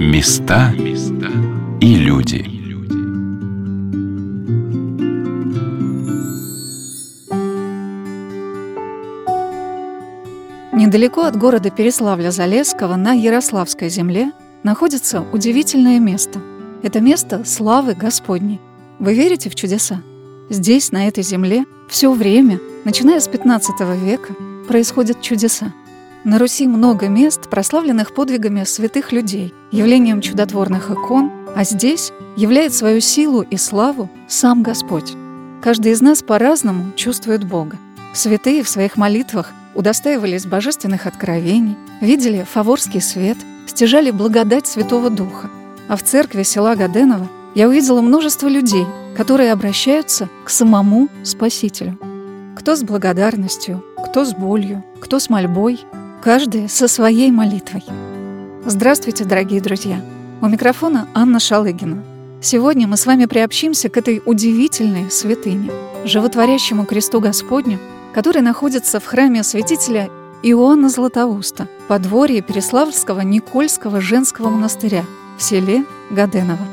Места и люди. Недалеко от города Переславля-Залесского на Ярославской земле находится удивительное место. Это место славы Господней. Вы верите в чудеса? Здесь, на этой земле, все время, начиная с 15 века, происходят чудеса. На Руси много мест, прославленных подвигами святых людей, явлением чудотворных икон, а здесь являет свою силу и славу сам Господь. Каждый из нас по-разному чувствует Бога. Святые в своих молитвах удостаивались божественных откровений, видели фаворский свет, стяжали благодать Святого Духа. А в церкви села Гаденова я увидела множество людей, которые обращаются к самому Спасителю. Кто с благодарностью, кто с болью, кто с мольбой, каждый со своей молитвой. Здравствуйте, дорогие друзья! У микрофона Анна Шалыгина. Сегодня мы с вами приобщимся к этой удивительной святыне, животворящему кресту Господню, который находится в храме святителя Иоанна Златоуста, подворье Переславского Никольского женского монастыря в селе Гаденово.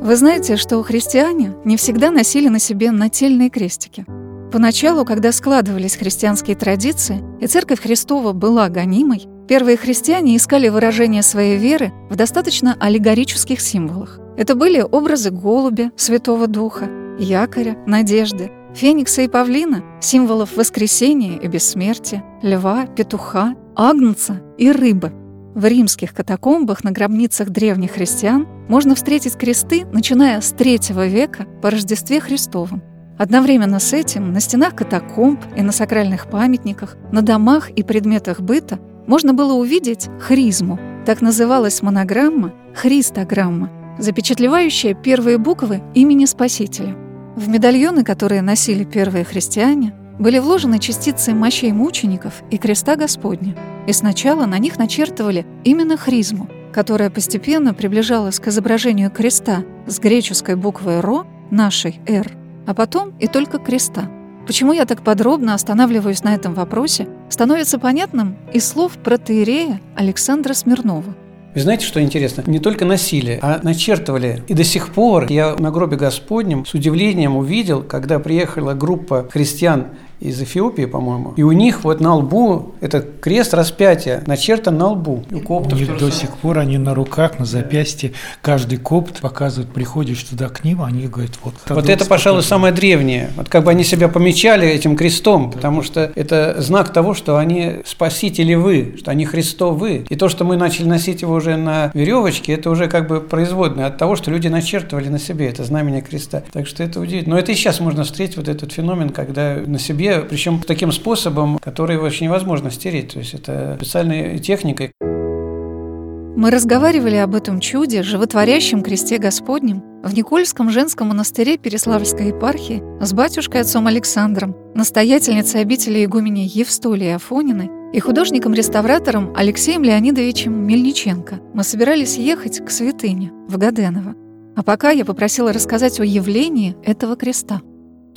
Вы знаете, что христиане не всегда носили на себе нательные крестики. Поначалу, когда складывались христианские традиции, и Церковь Христова была гонимой, первые христиане искали выражение своей веры в достаточно аллегорических символах. Это были образы голубя, Святого Духа, якоря, надежды, феникса и павлина, символов воскресения и бессмертия, льва, петуха, агнца и рыбы – в римских катакомбах на гробницах древних христиан можно встретить кресты, начиная с III века по Рождестве Христовом. Одновременно с этим на стенах катакомб и на сакральных памятниках, на домах и предметах быта можно было увидеть хризму. Так называлась монограмма «христограмма», запечатлевающая первые буквы имени Спасителя. В медальоны, которые носили первые христиане, были вложены частицы мощей мучеников и креста Господня, и сначала на них начертывали именно хризму, которая постепенно приближалась к изображению креста с греческой буквой «ро», нашей «р», а потом и только креста. Почему я так подробно останавливаюсь на этом вопросе, становится понятным из слов протеерея Александра Смирнова – вы знаете, что интересно? Не только носили, а начертывали. И до сих пор я на гробе Господнем с удивлением увидел, когда приехала группа христиан из Эфиопии, по-моему. И у них вот на лбу этот крест распятия начертан на лбу. У, коптов у них до сих пор они на руках, на запястье. Каждый копт показывает, приходишь туда к ним, они говорят, вот. Вот это, пожалуй, самое древнее. Вот как бы они себя помечали этим крестом, потому что это знак того, что они спасители вы, что они Христовы. И то, что мы начали носить его уже на веревочке, это уже как бы производное от того, что люди начертывали на себе это знамение креста. Так что это удивительно. Но это и сейчас можно встретить вот этот феномен, когда на себе себе, причем таким способом, который вообще невозможно стереть. То есть это специальной техникой. Мы разговаривали об этом чуде, животворящем кресте Господнем, в Никольском женском монастыре Переславской епархии с батюшкой отцом Александром, настоятельницей обители игумени Евстолией Афониной и художником-реставратором Алексеем Леонидовичем Мельниченко. Мы собирались ехать к святыне, в Гаденово. А пока я попросила рассказать о явлении этого креста –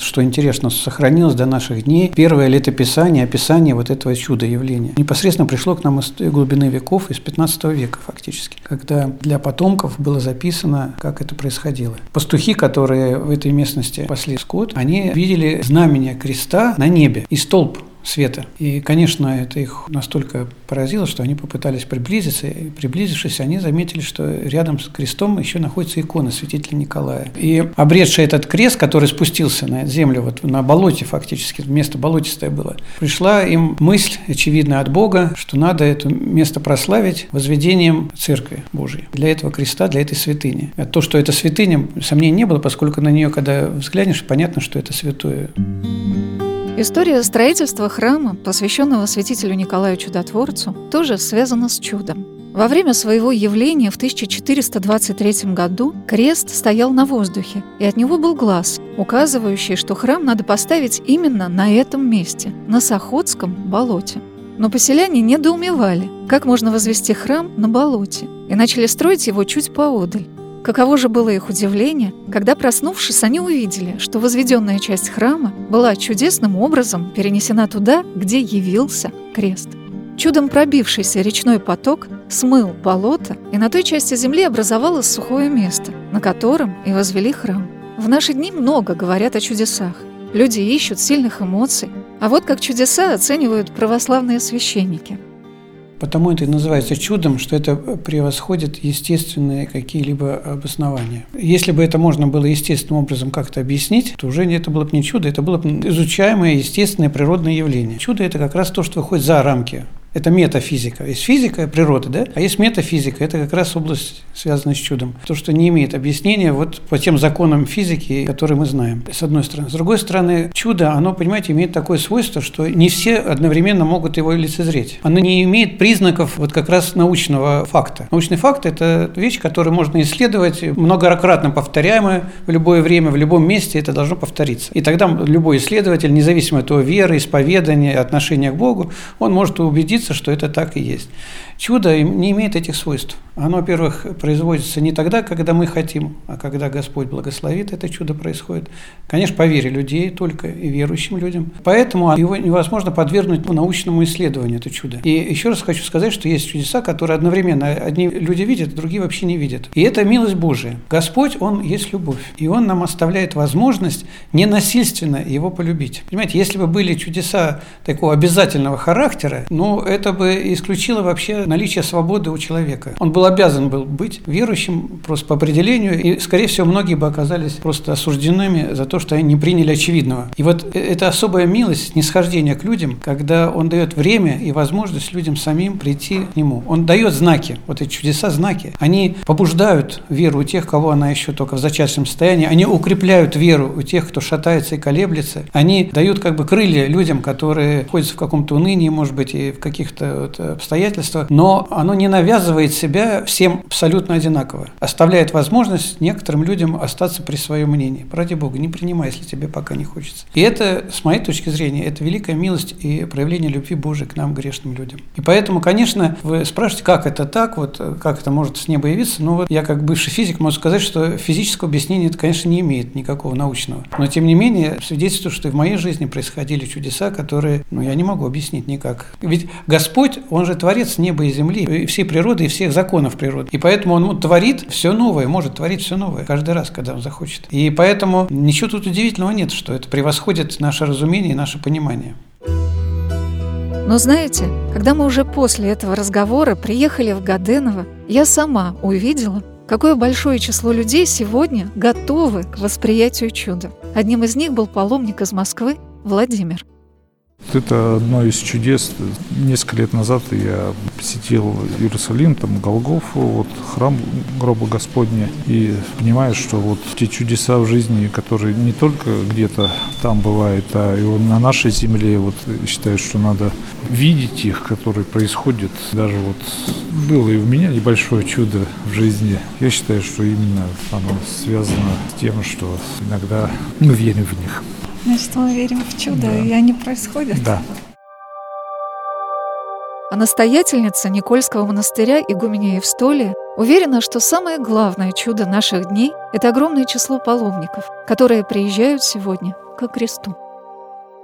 что интересно, сохранилось до наших дней первое летописание, описание вот этого чуда явления. Непосредственно пришло к нам из глубины веков, из 15 века фактически, когда для потомков было записано, как это происходило. Пастухи, которые в этой местности пасли скот, они видели знамение креста на небе и столб света. И, конечно, это их настолько поразило, что они попытались приблизиться, и приблизившись, они заметили, что рядом с крестом еще находится икона святителя Николая. И обретший этот крест, который спустился на землю, вот на болоте фактически, место болотистое было, пришла им мысль, очевидно, от Бога, что надо это место прославить возведением Церкви Божией. Для этого креста, для этой святыни. А то, что это святыня, сомнений не было, поскольку на нее, когда взглянешь, понятно, что это святое. История строительства храма, посвященного святителю Николаю Чудотворцу, тоже связана с чудом. Во время своего явления в 1423 году крест стоял на воздухе, и от него был глаз, указывающий, что храм надо поставить именно на этом месте, на Сахотском болоте. Но поселяне недоумевали, как можно возвести храм на болоте, и начали строить его чуть поодаль. Каково же было их удивление, когда, проснувшись, они увидели, что возведенная часть храма была чудесным образом перенесена туда, где явился крест. Чудом пробившийся речной поток смыл болото, и на той части земли образовалось сухое место, на котором и возвели храм. В наши дни много говорят о чудесах. Люди ищут сильных эмоций, а вот как чудеса оценивают православные священники – Потому это и называется чудом, что это превосходит естественные какие-либо обоснования. Если бы это можно было естественным образом как-то объяснить, то уже это было бы не чудо, это было бы изучаемое естественное природное явление. Чудо – это как раз то, что выходит за рамки это метафизика. Есть физика природы, да? А есть метафизика. Это как раз область, связанная с чудом. То, что не имеет объяснения вот по тем законам физики, которые мы знаем, с одной стороны. С другой стороны, чудо, оно, понимаете, имеет такое свойство, что не все одновременно могут его лицезреть. Оно не имеет признаков вот как раз научного факта. Научный факт – это вещь, которую можно исследовать, многократно повторяемая в любое время, в любом месте это должно повториться. И тогда любой исследователь, независимо от его веры, исповедания, отношения к Богу, он может убедиться, убедиться, что это так и есть. Чудо не имеет этих свойств. Оно, во-первых, производится не тогда, когда мы хотим, а когда Господь благословит, это чудо происходит. Конечно, по вере людей только и верующим людям. Поэтому его невозможно подвергнуть научному исследованию, это чудо. И еще раз хочу сказать, что есть чудеса, которые одновременно одни люди видят, другие вообще не видят. И это милость Божия. Господь, Он есть любовь. И Он нам оставляет возможность ненасильственно Его полюбить. Понимаете, если бы были чудеса такого обязательного характера, ну, это бы исключило вообще наличие свободы у человека. Он был обязан был быть верующим просто по определению, и, скорее всего, многие бы оказались просто осужденными за то, что они не приняли очевидного. И вот это особая милость, нисхождение к людям, когда он дает время и возможность людям самим прийти к нему. Он дает знаки, вот эти чудеса, знаки. Они побуждают веру у тех, кого она еще только в зачаточном состоянии. Они укрепляют веру у тех, кто шатается и колеблется. Они дают как бы крылья людям, которые находятся в каком-то унынии, может быть, и в каких-то обстоятельствах, но оно не навязывает себя всем абсолютно одинаково. Оставляет возможность некоторым людям остаться при своем мнении. Ради Бога, не принимай, если тебе пока не хочется. И это, с моей точки зрения, это великая милость и проявление любви Божией к нам, грешным людям. И поэтому, конечно, вы спрашиваете, как это так, вот как это может с неба явиться. Ну вот я как бывший физик могу сказать, что физического объяснения это, конечно, не имеет никакого научного. Но тем не менее, свидетельствует, что и в моей жизни происходили чудеса, которые, ну, я не могу объяснить никак. Ведь Господь, Он же творец неба и земли, и всей природы, и всех законов природы. И поэтому Он творит все новое, может творить все новое каждый раз, когда Он захочет. И поэтому ничего тут удивительного нет, что это превосходит наше разумение и наше понимание. Но знаете, когда мы уже после этого разговора приехали в Гаденово, я сама увидела, какое большое число людей сегодня готовы к восприятию чуда. Одним из них был паломник из Москвы Владимир. Это одно из чудес. Несколько лет назад я посетил Иерусалим, там Голгофу, вот храм гроба Господня, и понимаешь, что вот те чудеса в жизни, которые не только где-то там бывают, а и на нашей земле, вот считаю, что надо видеть их, которые происходят. Даже вот было и у меня небольшое чудо в жизни. Я считаю, что именно оно связано с тем, что иногда мы верим в них. Значит, мы верим в чудо, да. и они происходят. Да. А настоятельница Никольского монастыря игуменя Евстолия уверена, что самое главное чудо наших дней – это огромное число паломников, которые приезжают сегодня ко кресту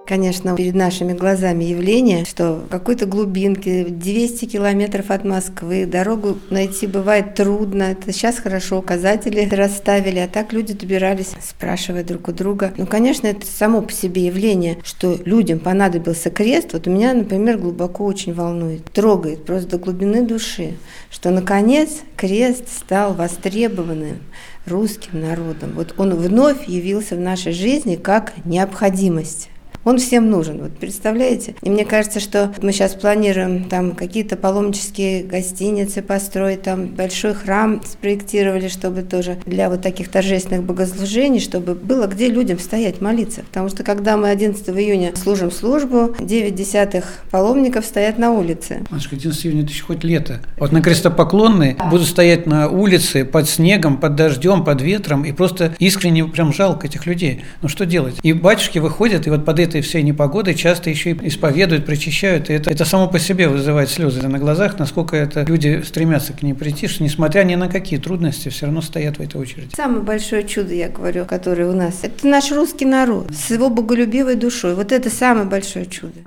конечно, перед нашими глазами явление, что в какой-то глубинке, 200 километров от Москвы, дорогу найти бывает трудно. Это сейчас хорошо указатели расставили, а так люди добирались, спрашивая друг у друга. Ну, конечно, это само по себе явление, что людям понадобился крест. Вот у меня, например, глубоко очень волнует, трогает просто до глубины души, что, наконец, крест стал востребованным русским народом. Вот он вновь явился в нашей жизни как необходимость. Он всем нужен, вот представляете? И мне кажется, что мы сейчас планируем там какие-то паломнические гостиницы построить, там большой храм спроектировали, чтобы тоже для вот таких торжественных богослужений, чтобы было где людям стоять, молиться. Потому что когда мы 11 июня служим службу, 9 десятых паломников стоят на улице. Машка, 11 июня это еще хоть лето. Вот на крестопоклонные будут стоять на улице под снегом, под дождем, под ветром, и просто искренне прям жалко этих людей. Ну что делать? И батюшки выходят, и вот под этой этой всей непогоды часто еще и исповедуют, причащают. И это, это само по себе вызывает слезы на глазах, насколько это люди стремятся к ней прийти, что несмотря ни на какие трудности, все равно стоят в этой очереди. Самое большое чудо, я говорю, которое у нас, это наш русский народ с его боголюбивой душой. Вот это самое большое чудо.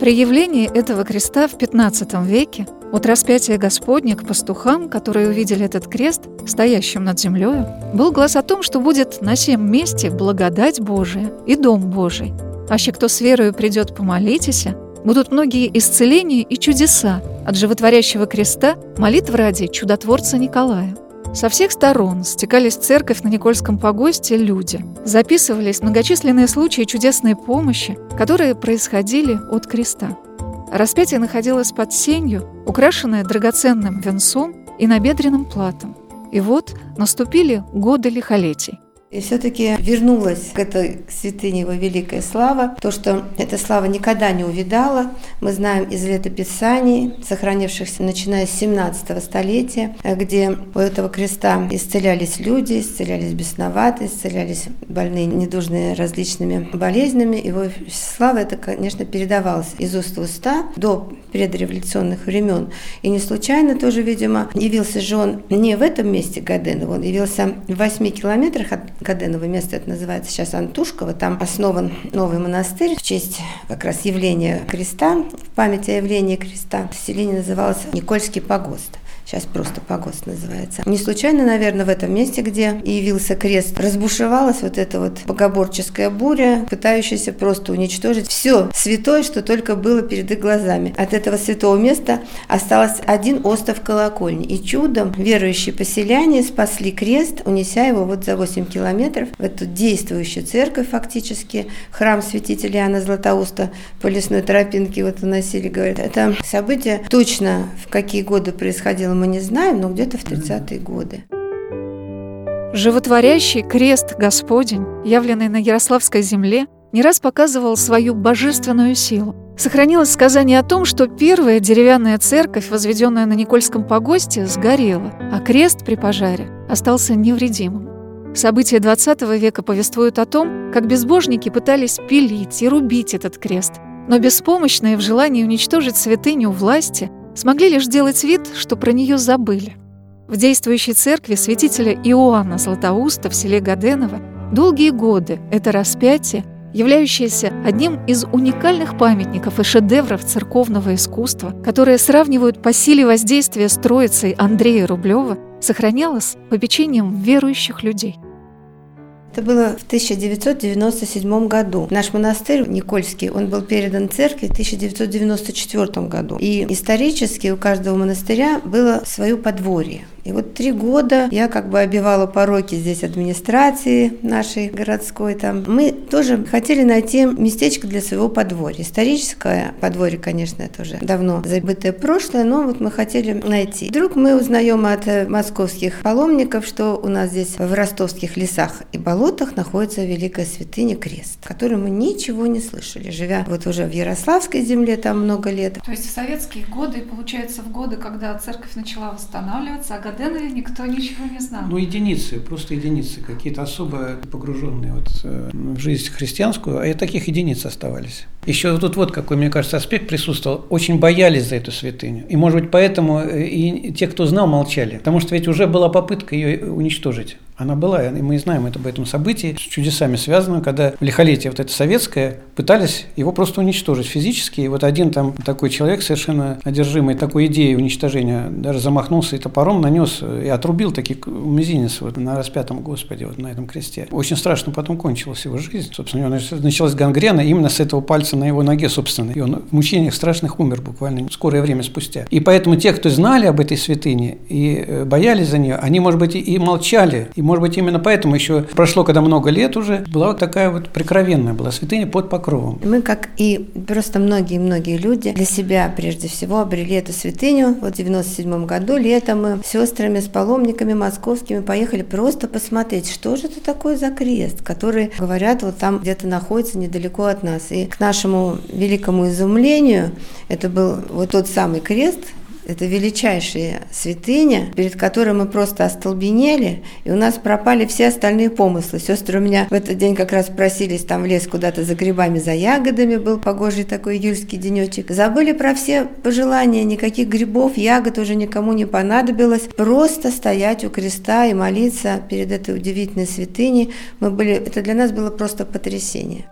При явлении этого креста в XV веке от распятия Господня к пастухам, которые увидели этот крест, стоящим над землей, был глаз о том, что будет на всем месте благодать Божия и Дом Божий. Аще кто с верою придет помолитесь, будут многие исцеления и чудеса от животворящего креста молитв ради чудотворца Николая. Со всех сторон стекались в церковь на Никольском погосте люди. Записывались многочисленные случаи чудесной помощи, которые происходили от креста. Распятие находилось под сенью, украшенное драгоценным венцом и набедренным платом. И вот наступили годы лихолетий – и все-таки вернулась к этой святыне его великая слава. То, что эта слава никогда не увидала, мы знаем из летописаний, сохранившихся начиная с 17 столетия, где у этого креста исцелялись люди, исцелялись бесноватые, исцелялись больные, недужные различными болезнями. Его слава, это, конечно, передавалось из уст в уста до предреволюционных времен. И не случайно тоже, видимо, явился же он не в этом месте Гаденова, он явился в 8 километрах от Каденово место, это называется сейчас Антушково, там основан новый монастырь в честь как раз явления креста, в память о явлении креста. Селение называлось Никольский погост сейчас просто погост называется. Не случайно, наверное, в этом месте, где явился крест, разбушевалась вот эта вот богоборческая буря, пытающаяся просто уничтожить все святое, что только было перед их глазами. От этого святого места осталось один остров колокольни. И чудом верующие поселяне спасли крест, унеся его вот за 8 километров в эту действующую церковь фактически, храм святителя Иоанна Златоуста по лесной тропинке вот уносили, говорят. Это событие точно в какие годы происходило мы не знаем, но где-то в 30-е годы. Животворящий крест Господень, явленный на Ярославской земле, не раз показывал свою божественную силу. Сохранилось сказание о том, что первая деревянная церковь, возведенная на Никольском погосте, сгорела, а крест при пожаре остался невредимым. События XX века повествуют о том, как безбожники пытались пилить и рубить этот крест, но беспомощные в желании уничтожить святыню власти смогли лишь сделать вид, что про нее забыли. В действующей церкви святителя Иоанна Златоуста в селе Гаденово долгие годы это распятие, являющееся одним из уникальных памятников и шедевров церковного искусства, которые сравнивают по силе воздействия с троицей Андрея Рублева, сохранялось попечением верующих людей – это было в 1997 году. Наш монастырь Никольский, он был передан церкви в 1994 году. И исторически у каждого монастыря было свое подворье. И вот три года я как бы обивала пороки здесь администрации нашей городской. Там. Мы тоже хотели найти местечко для своего подворья. Историческое подворье, конечно, это уже давно забытое прошлое, но вот мы хотели найти. Вдруг мы узнаем от московских паломников, что у нас здесь в ростовских лесах и болотах находится великая святыня Крест, о которой мы ничего не слышали, живя вот уже в Ярославской земле там много лет. То есть в советские годы, получается, в годы, когда церковь начала восстанавливаться, а Гаденове никто ничего не знал. Ну, единицы, просто единицы, какие-то особо погруженные вот э, в жизнь христианскую, а и таких единиц оставались. Еще тут вот какой, мне кажется, аспект присутствовал. Очень боялись за эту святыню. И, может быть, поэтому э, и те, кто знал, молчали. Потому что ведь уже была попытка ее уничтожить. Она была, и мы знаем это об этом событии, с чудесами связано, когда лихолетие вот это советское пытались его просто уничтожить физически. И вот один там такой человек, совершенно одержимый такой идеей уничтожения, даже замахнулся и топором нанес и отрубил таки мизинец вот на распятом Господе, вот на этом кресте. Очень страшно потом кончилась его жизнь. Собственно, у него началась гангрена именно с этого пальца на его ноге, собственно. И он в мучениях страшных умер буквально скорое время спустя. И поэтому те, кто знали об этой святыне и э, боялись за нее, они, может быть, и молчали, и может быть, именно поэтому еще прошло, когда много лет уже, была вот такая вот прикровенная была святыня под покровом. Мы, как и просто многие-многие люди, для себя прежде всего обрели эту святыню. Вот в 97 году летом мы с сестрами, с паломниками московскими поехали просто посмотреть, что же это такое за крест, который, говорят, вот там где-то находится недалеко от нас. И к нашему великому изумлению это был вот тот самый крест, это величайшая святыня, перед которой мы просто остолбенели, и у нас пропали все остальные помыслы. Сестры у меня в этот день как раз просились там в лес куда-то за грибами, за ягодами, был погожий такой июльский денечек. Забыли про все пожелания, никаких грибов, ягод уже никому не понадобилось. Просто стоять у креста и молиться перед этой удивительной святыней. Мы были, это для нас было просто потрясение.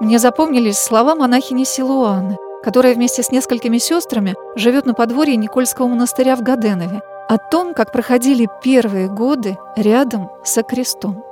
Мне запомнились слова монахини Силуаны, которая вместе с несколькими сестрами живет на подворье Никольского монастыря в Гаденове, о том, как проходили первые годы рядом со крестом.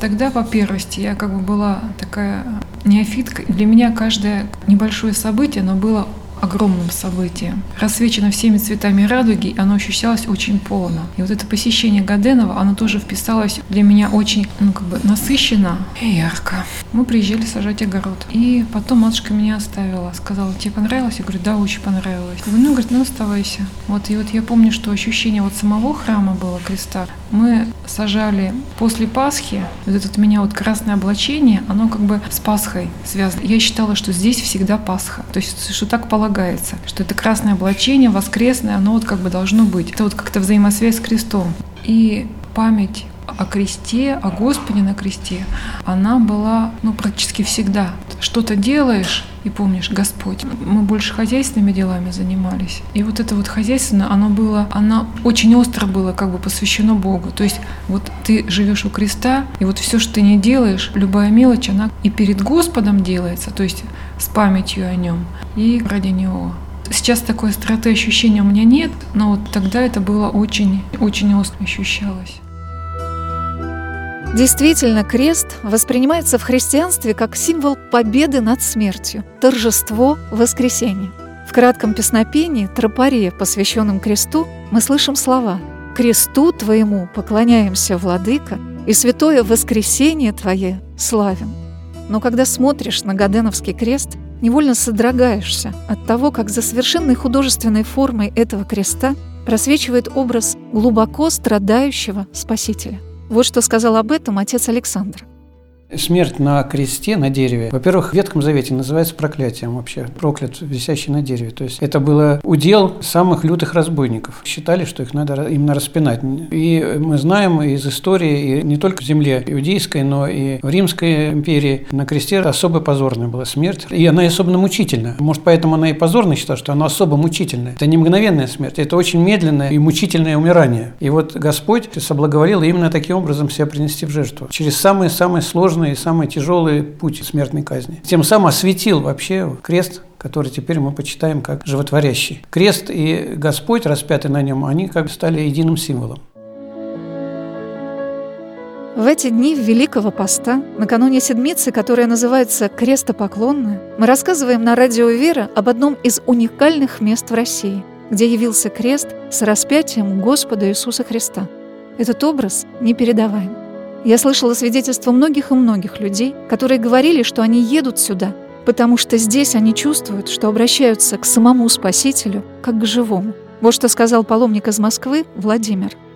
Тогда, по первости, я как бы была такая неофитка. Для меня каждое небольшое событие, оно было огромным событием. Рассвечено всеми цветами радуги, оно ощущалось очень полно. И вот это посещение Гаденова, оно тоже вписалось для меня очень, ну, как бы насыщенно и ярко. Мы приезжали сажать огород. И потом матушка меня оставила, сказала, тебе понравилось? Я говорю, да, очень понравилось. Ну, говорит, ну, оставайся. Вот, и вот я помню, что ощущение вот самого храма было, креста. Мы сажали после Пасхи, вот это у меня вот красное облачение, оно как бы с Пасхой связано. Я считала, что здесь всегда Пасха. То есть, что так полагается что это красное облачение, воскресное, оно вот как бы должно быть. Это вот как-то взаимосвязь с крестом. И память о кресте, о Господе на кресте, она была ну, практически всегда. Что-то делаешь и помнишь, Господь. Мы больше хозяйственными делами занимались. И вот это вот хозяйственное, оно было, оно очень остро было как бы посвящено Богу. То есть вот ты живешь у креста, и вот все, что ты не делаешь, любая мелочь, она и перед Господом делается, то есть с памятью о нем, и ради Него. Сейчас такой остроты ощущения у меня нет, но вот тогда это было очень, очень остро ощущалось. Действительно, крест воспринимается в христианстве как символ победы над смертью, торжество воскресения. В кратком песнопении «Тропаре», посвященном кресту, мы слышим слова «Кресту Твоему поклоняемся, Владыка, и святое воскресение Твое славим». Но когда смотришь на Гаденовский крест, невольно содрогаешься от того, как за совершенной художественной формой этого креста просвечивает образ глубоко страдающего Спасителя. Вот что сказал об этом отец Александр. Смерть на кресте, на дереве, во-первых, в Ветхом Завете называется проклятием вообще, проклят, висящий на дереве. То есть это было удел самых лютых разбойников. Считали, что их надо именно распинать. И мы знаем из истории, и не только в земле иудейской, но и в Римской империи на кресте особо позорная была смерть. И она особенно мучительная. Может, поэтому она и позорная считала, что она особо мучительная. Это не мгновенная смерть, это очень медленное и мучительное умирание. И вот Господь соблаговолил именно таким образом себя принести в жертву. Через самые-самые сложные сложный и самый тяжелый путь смертной казни. Тем самым осветил вообще крест, который теперь мы почитаем как животворящий. Крест и Господь, распятый на нем, они как бы стали единым символом. В эти дни Великого Поста, накануне Седмицы, которая называется «Крестопоклонная», мы рассказываем на радио «Вера» об одном из уникальных мест в России, где явился крест с распятием Господа Иисуса Христа. Этот образ непередаваем. Я слышала свидетельства многих и многих людей, которые говорили, что они едут сюда, потому что здесь они чувствуют, что обращаются к самому Спасителю, как к живому. Вот что сказал паломник из Москвы Владимир –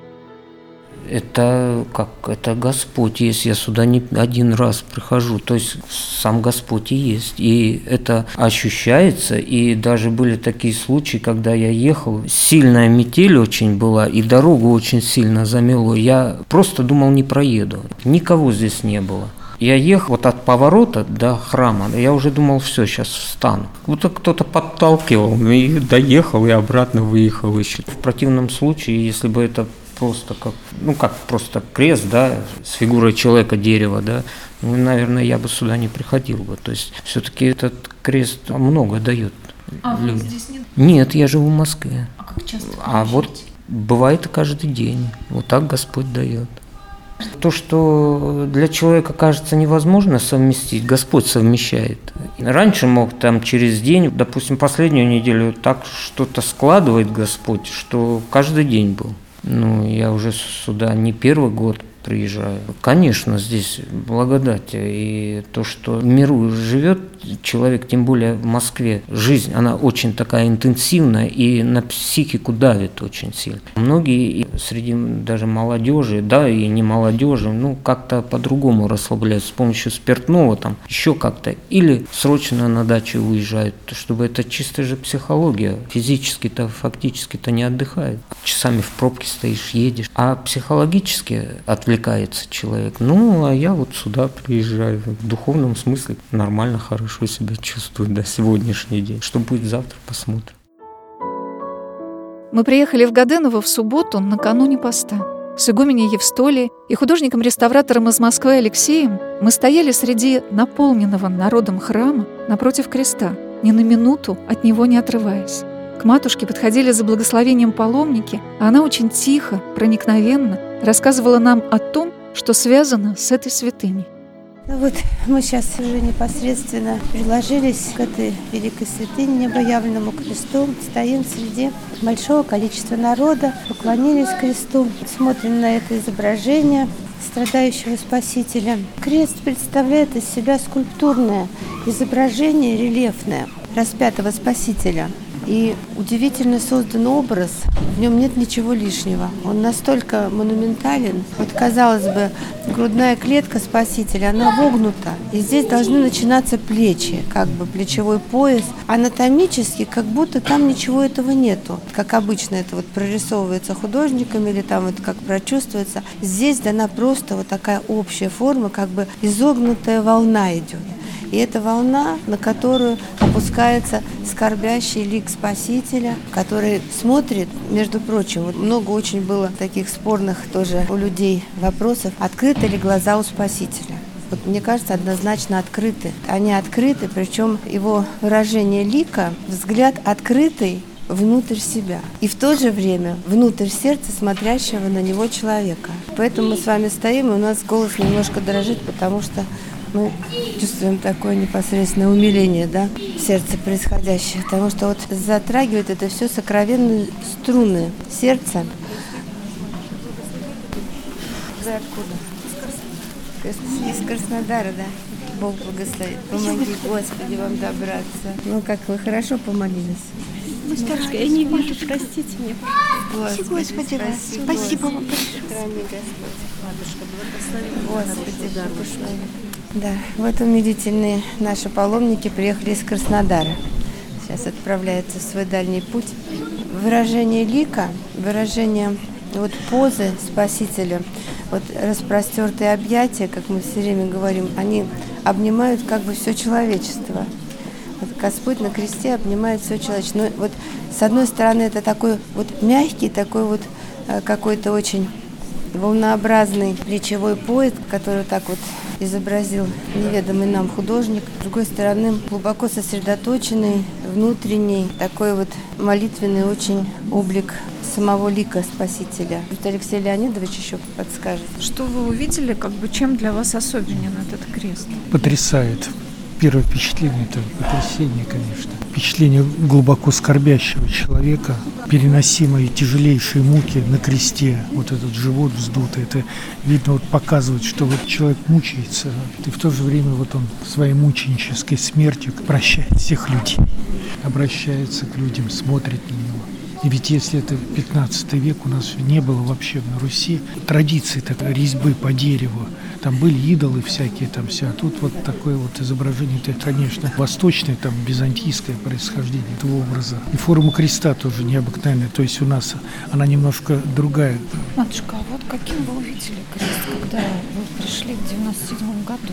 это как это Господь есть. Я сюда не один раз прихожу. То есть сам Господь и есть. И это ощущается. И даже были такие случаи, когда я ехал, сильная метель очень была, и дорогу очень сильно замело. Я просто думал, не проеду. Никого здесь не было. Я ехал вот от поворота до храма, я уже думал, все, сейчас встану. Вот кто-то подталкивал, и доехал, и обратно выехал еще. В противном случае, если бы это просто как, ну как просто крест, да, с фигурой человека, дерева, да, ну, наверное, я бы сюда не приходил бы. То есть все-таки этот крест много дает. А вы здесь нет? Нет, я живу в Москве. А как часто? А вот бывает каждый день. Вот так Господь дает. То, что для человека кажется невозможно совместить, Господь совмещает. Раньше мог там через день, допустим, последнюю неделю так что-то складывает Господь, что каждый день был. Ну, я уже сюда не первый год приезжаю. Конечно, здесь благодать. И то, что в миру живет человек, тем более в Москве, жизнь, она очень такая интенсивная и на психику давит очень сильно. Многие среди даже молодежи, да, и не молодежи, ну, как-то по-другому расслабляются с помощью спиртного, там, еще как-то. Или срочно на дачу уезжают, чтобы это чистая же психология. Физически-то, фактически-то не отдыхает. Часами в пробке стоишь, едешь. А психологически отвлекается человек. Ну, а я вот сюда приезжаю. В духовном смысле нормально, хорошо себя чувствую до сегодняшний день. Что будет завтра, посмотрим. Мы приехали в Гаденово в субботу накануне поста. с игуменей Евстолией и художником-реставратором из Москвы Алексеем мы стояли среди наполненного народом храма напротив креста, ни на минуту от него не отрываясь. К матушке подходили за благословением паломники, а она очень тихо, проникновенно рассказывала нам о том, что связано с этой святыней. Ну вот мы сейчас уже непосредственно приложились к этой великой святыне, небоявленному кресту. Стоим среди большого количества народа, поклонились кресту, смотрим на это изображение страдающего Спасителя. Крест представляет из себя скульптурное изображение рельефное распятого Спасителя – и удивительно создан образ, в нем нет ничего лишнего. Он настолько монументален. Вот, казалось бы, грудная клетка спасителя, она вогнута. И здесь должны начинаться плечи, как бы плечевой пояс. Анатомически, как будто там ничего этого нету. Как обычно это вот прорисовывается художниками или там вот как прочувствуется. Здесь дана просто вот такая общая форма, как бы изогнутая волна идет. И это волна, на которую опускается скорбящий лик Спасителя, который смотрит, между прочим, вот много очень было таких спорных тоже у людей вопросов, открыты ли глаза у Спасителя. Вот, мне кажется, однозначно открыты. Они открыты, причем его выражение лика, взгляд открытый внутрь себя. И в то же время внутрь сердца смотрящего на него человека. Поэтому мы с вами стоим, и у нас голос немножко дрожит, потому что мы чувствуем такое непосредственное умиление, да, сердце происходящее, потому что вот затрагивает это все сокровенные струны сердца. Вы откуда? Из Краснодара, да. Бог благословит. Помоги, Господи, вам добраться. Ну, как вы хорошо помолились? Старушка, я не вижу, простите меня. Господи, Господи, спасибо, спасибо вам большое. Храни Господь. Матушка, благослови. Господи, благослови. Да, вот умилительные наши паломники приехали из Краснодара. Сейчас отправляются в свой дальний путь. Выражение лика, выражение вот позы Спасителя, вот распростертые объятия, как мы все время говорим, они обнимают как бы все человечество. Вот Господь на кресте обнимает все человечество. Но вот с одной стороны это такой вот мягкий, такой вот э, какой-то очень волнообразный плечевой пояс, который так вот изобразил неведомый нам художник. С другой стороны, глубоко сосредоточенный, внутренний, такой вот молитвенный очень облик самого лика Спасителя. Вот Алексей Леонидович еще подскажет. Что вы увидели, как бы чем для вас особенен этот крест? Потрясает. Первое впечатление – это потрясение, конечно. Впечатление глубоко скорбящего человека, переносимые тяжелейшие муки на кресте, вот этот живот вздутый, это видно, вот показывает, что вот человек мучается, и в то же время вот он своей мученической смертью прощает всех людей, обращается к людям, смотрит на него. И ведь если это 15 век, у нас не было вообще на Руси традиции такой резьбы по дереву, там были идолы всякие, там все. А тут вот такое вот изображение, это, конечно, восточное, там, византийское происхождение этого образа. И форма креста тоже необыкновенная. То есть у нас она немножко другая. Матушка, а вот каким вы увидели крест, когда вы пришли в 97 году?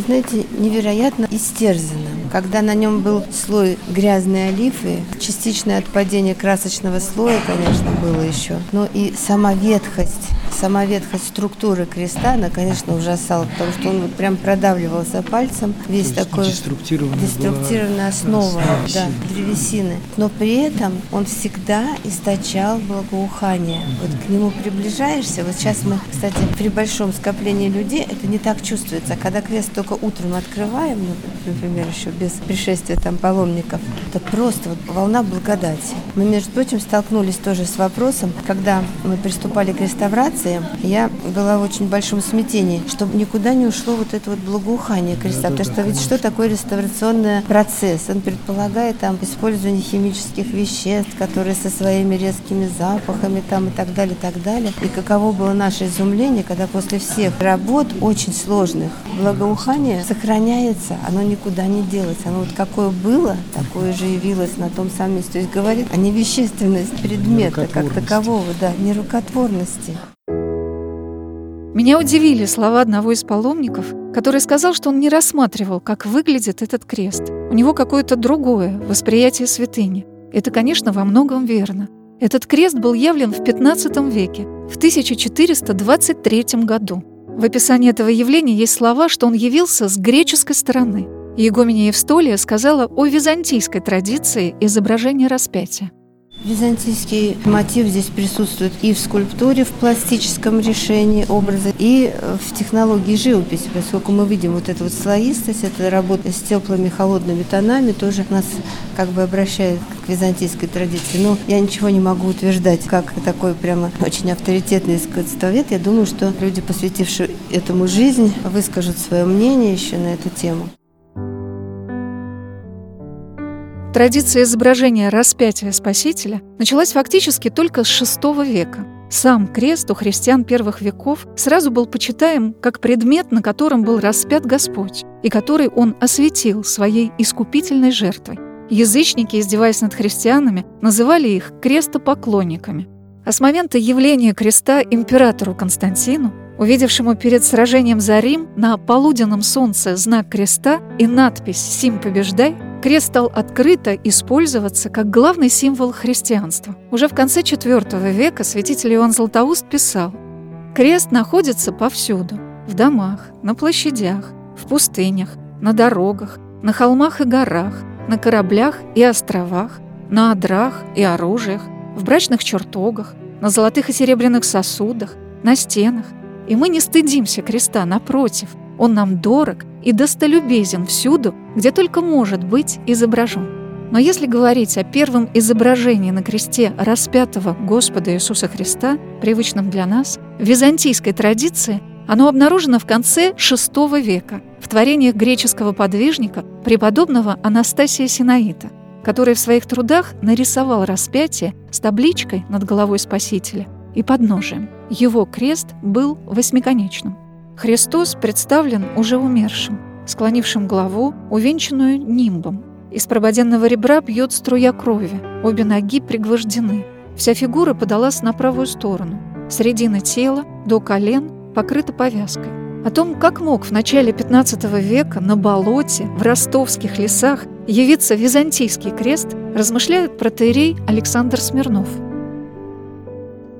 знаете, невероятно истерзанным. Когда на нем был слой грязной олифы, частичное отпадение красочного слоя, конечно, было еще, но и сама ветхость сама ветхость структуры креста, она, конечно, ужасала, потому что он вот прям продавливался пальцем, весь такой деструктированная, деструктированная основа да, древесины. Но при этом он всегда источал благоухание. Вот к нему приближаешься, вот сейчас мы, кстати, при большом скоплении людей это не так чувствуется. Когда крест только утром открываем, ну, например, еще без пришествия там паломников, это просто вот волна благодати. Мы, между прочим, столкнулись тоже с вопросом, когда мы приступали к реставрации, реставрации, я была в очень большом смятении, чтобы никуда не ушло вот это вот благоухание креста. Да, потому да, что ведь что такое реставрационный процесс? Он предполагает там использование химических веществ, которые со своими резкими запахами там и так далее, и так далее. И каково было наше изумление, когда после всех работ очень сложных благоухание сохраняется, оно никуда не делается. Оно вот какое было, такое же явилось на том самом месте. То есть говорит о невещественности предмета как такового, да, нерукотворности. Меня удивили слова одного из паломников, который сказал, что он не рассматривал, как выглядит этот крест. У него какое-то другое восприятие святыни. Это, конечно, во многом верно. Этот крест был явлен в XV веке, в 1423 году. В описании этого явления есть слова, что он явился с греческой стороны. Егоменя Евстолия сказала о византийской традиции изображения распятия. Византийский мотив здесь присутствует и в скульптуре, в пластическом решении образа, и в технологии живописи, поскольку мы видим вот эту вот слоистость, это работа с теплыми холодными тонами, тоже нас как бы обращает к византийской традиции. Но я ничего не могу утверждать, как такой прямо очень авторитетный искусствовед. Я думаю, что люди, посвятившие этому жизнь, выскажут свое мнение еще на эту тему. Традиция изображения распятия Спасителя началась фактически только с VI века. Сам крест у христиан первых веков сразу был почитаем как предмет, на котором был распят Господь, и который он осветил своей искупительной жертвой. Язычники, издеваясь над христианами, называли их крестопоклонниками. А с момента явления креста императору Константину, увидевшему перед сражением за Рим на полуденном солнце знак креста и надпись «Сим побеждай», Крест стал открыто использоваться как главный символ христианства. Уже в конце IV века святитель Иоанн Златоуст писал «Крест находится повсюду – в домах, на площадях, в пустынях, на дорогах, на холмах и горах, на кораблях и островах, на одрах и оружиях, в брачных чертогах, на золотых и серебряных сосудах, на стенах. И мы не стыдимся креста, напротив – он нам дорог и достолюбезен всюду, где только может быть изображен. Но если говорить о первом изображении на кресте распятого Господа Иисуса Христа, привычном для нас, в византийской традиции оно обнаружено в конце VI века в творениях греческого подвижника преподобного Анастасия Синаита, который в своих трудах нарисовал распятие с табличкой над головой Спасителя и подножием. Его крест был восьмиконечным. Христос представлен уже умершим, склонившим голову, увенчанную нимбом. Из прободенного ребра бьет струя крови, обе ноги пригвождены. Вся фигура подалась на правую сторону. Средина тела до колен покрыта повязкой. О том, как мог в начале 15 века на болоте, в ростовских лесах явиться византийский крест, размышляет протеерей Александр Смирнов –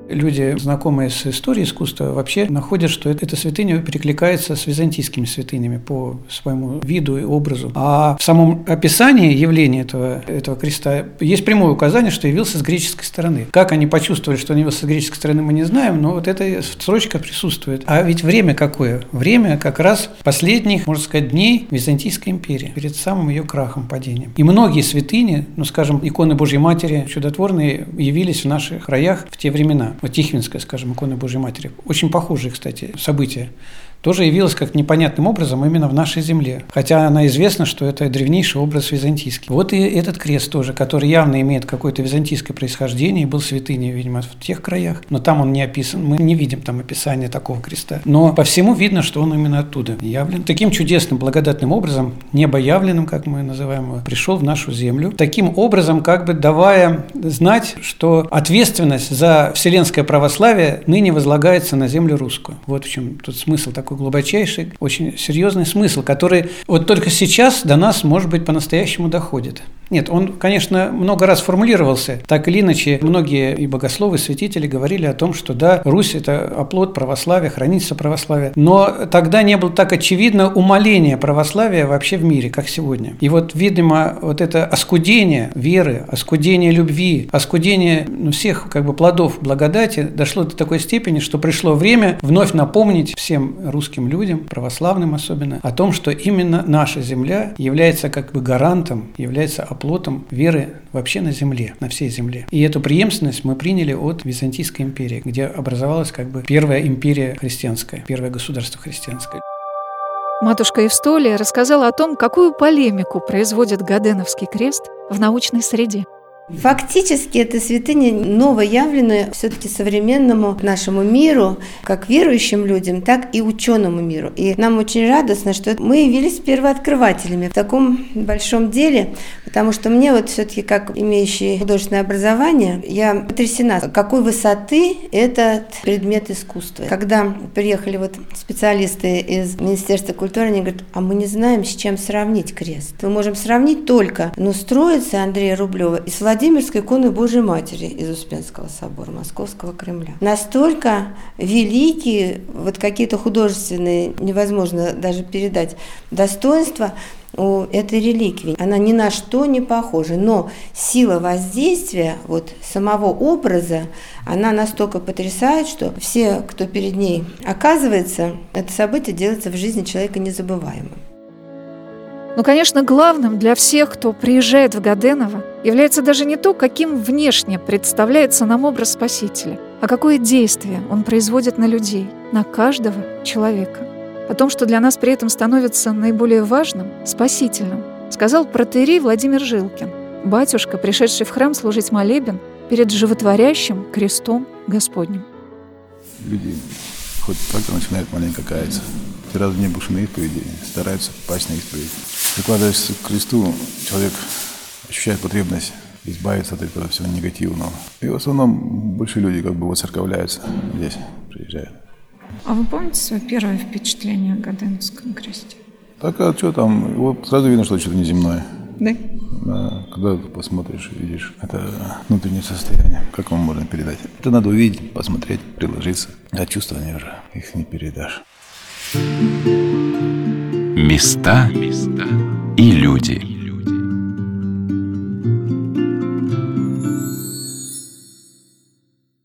Люди, знакомые с историей искусства, вообще находят, что эта святыня перекликается с византийскими святынями по своему виду и образу. А в самом описании явления этого, этого креста есть прямое указание, что явился с греческой стороны. Как они почувствовали, что он явился с греческой стороны, мы не знаем, но вот эта строчка присутствует. А ведь время какое? Время как раз последних, можно сказать, дней Византийской империи, перед самым ее крахом, падением. И многие святыни, ну, скажем, иконы Божьей Матери чудотворные, явились в наших краях в те времена Тихвинская, скажем, икона Божьей Матери. Очень похожие, кстати, события тоже явилась как непонятным образом именно в нашей земле. Хотя она известна, что это древнейший образ византийский. Вот и этот крест тоже, который явно имеет какое-то византийское происхождение, был святыней, видимо, в тех краях, но там он не описан, мы не видим там описания такого креста. Но по всему видно, что он именно оттуда явлен. Таким чудесным, благодатным образом, небоявленным, как мы называем его, пришел в нашу землю. Таким образом, как бы давая знать, что ответственность за вселенское православие ныне возлагается на землю русскую. Вот в чем тут смысл такой глубочайший, очень серьезный смысл, который вот только сейчас до нас, может быть, по-настоящему доходит. Нет, он, конечно, много раз формулировался. Так или иначе, многие и богословы, и святители говорили о том, что да, Русь – это оплот православия, хранительство православия. Но тогда не было так очевидно умоление православия вообще в мире, как сегодня. И вот, видимо, вот это оскудение веры, оскудение любви, оскудение ну, всех как бы плодов благодати дошло до такой степени, что пришло время вновь напомнить всем русским людям, православным особенно, о том, что именно наша земля является как бы гарантом, является оплотом веры вообще на земле, на всей земле. И эту преемственность мы приняли от Византийской империи, где образовалась как бы первая империя христианская, первое государство христианское. Матушка Евстолия рассказала о том, какую полемику производит Гаденовский крест в научной среде – Фактически это святыня новоявленная все-таки современному нашему миру, как верующим людям, так и ученому миру. И нам очень радостно, что мы явились первооткрывателями в таком большом деле, потому что мне вот все-таки, как имеющий художественное образование, я потрясена, какой высоты этот предмет искусства. Когда приехали вот специалисты из Министерства культуры, они говорят, а мы не знаем, с чем сравнить крест. Мы можем сравнить только, ну, строится Андрея Рублева и с Владимиром Владимирской иконы Божьей Матери из Успенского собора Московского Кремля. Настолько великие, вот какие-то художественные, невозможно даже передать, достоинства у этой реликвии. Она ни на что не похожа, но сила воздействия вот самого образа, она настолько потрясает, что все, кто перед ней оказывается, это событие делается в жизни человека незабываемым. Но, конечно, главным для всех, кто приезжает в Гаденово, является даже не то, каким внешне представляется нам образ Спасителя, а какое действие он производит на людей, на каждого человека. О том, что для нас при этом становится наиболее важным, спасительным, сказал протерей Владимир Жилкин, батюшка, пришедший в храм служить молебен перед животворящим крестом Господним. Люди хоть как-то начинают маленько каяться. Ни разу не бывшие на исповеди, стараются попасть на исповедь. Прикладываясь к кресту, человек ощущает потребность избавиться от этого всего негативного. И в основном больше люди как бы воцерковляются здесь, приезжают. А вы помните свое первое впечатление о Гаденовском кресте? Так, а что там? Его сразу видно, что что-то неземное. Да? Да, когда ты посмотришь и видишь, это внутреннее состояние. Как вам можно передать? Это надо увидеть, посмотреть, приложиться. А чувствования уже их не передашь. Места и люди.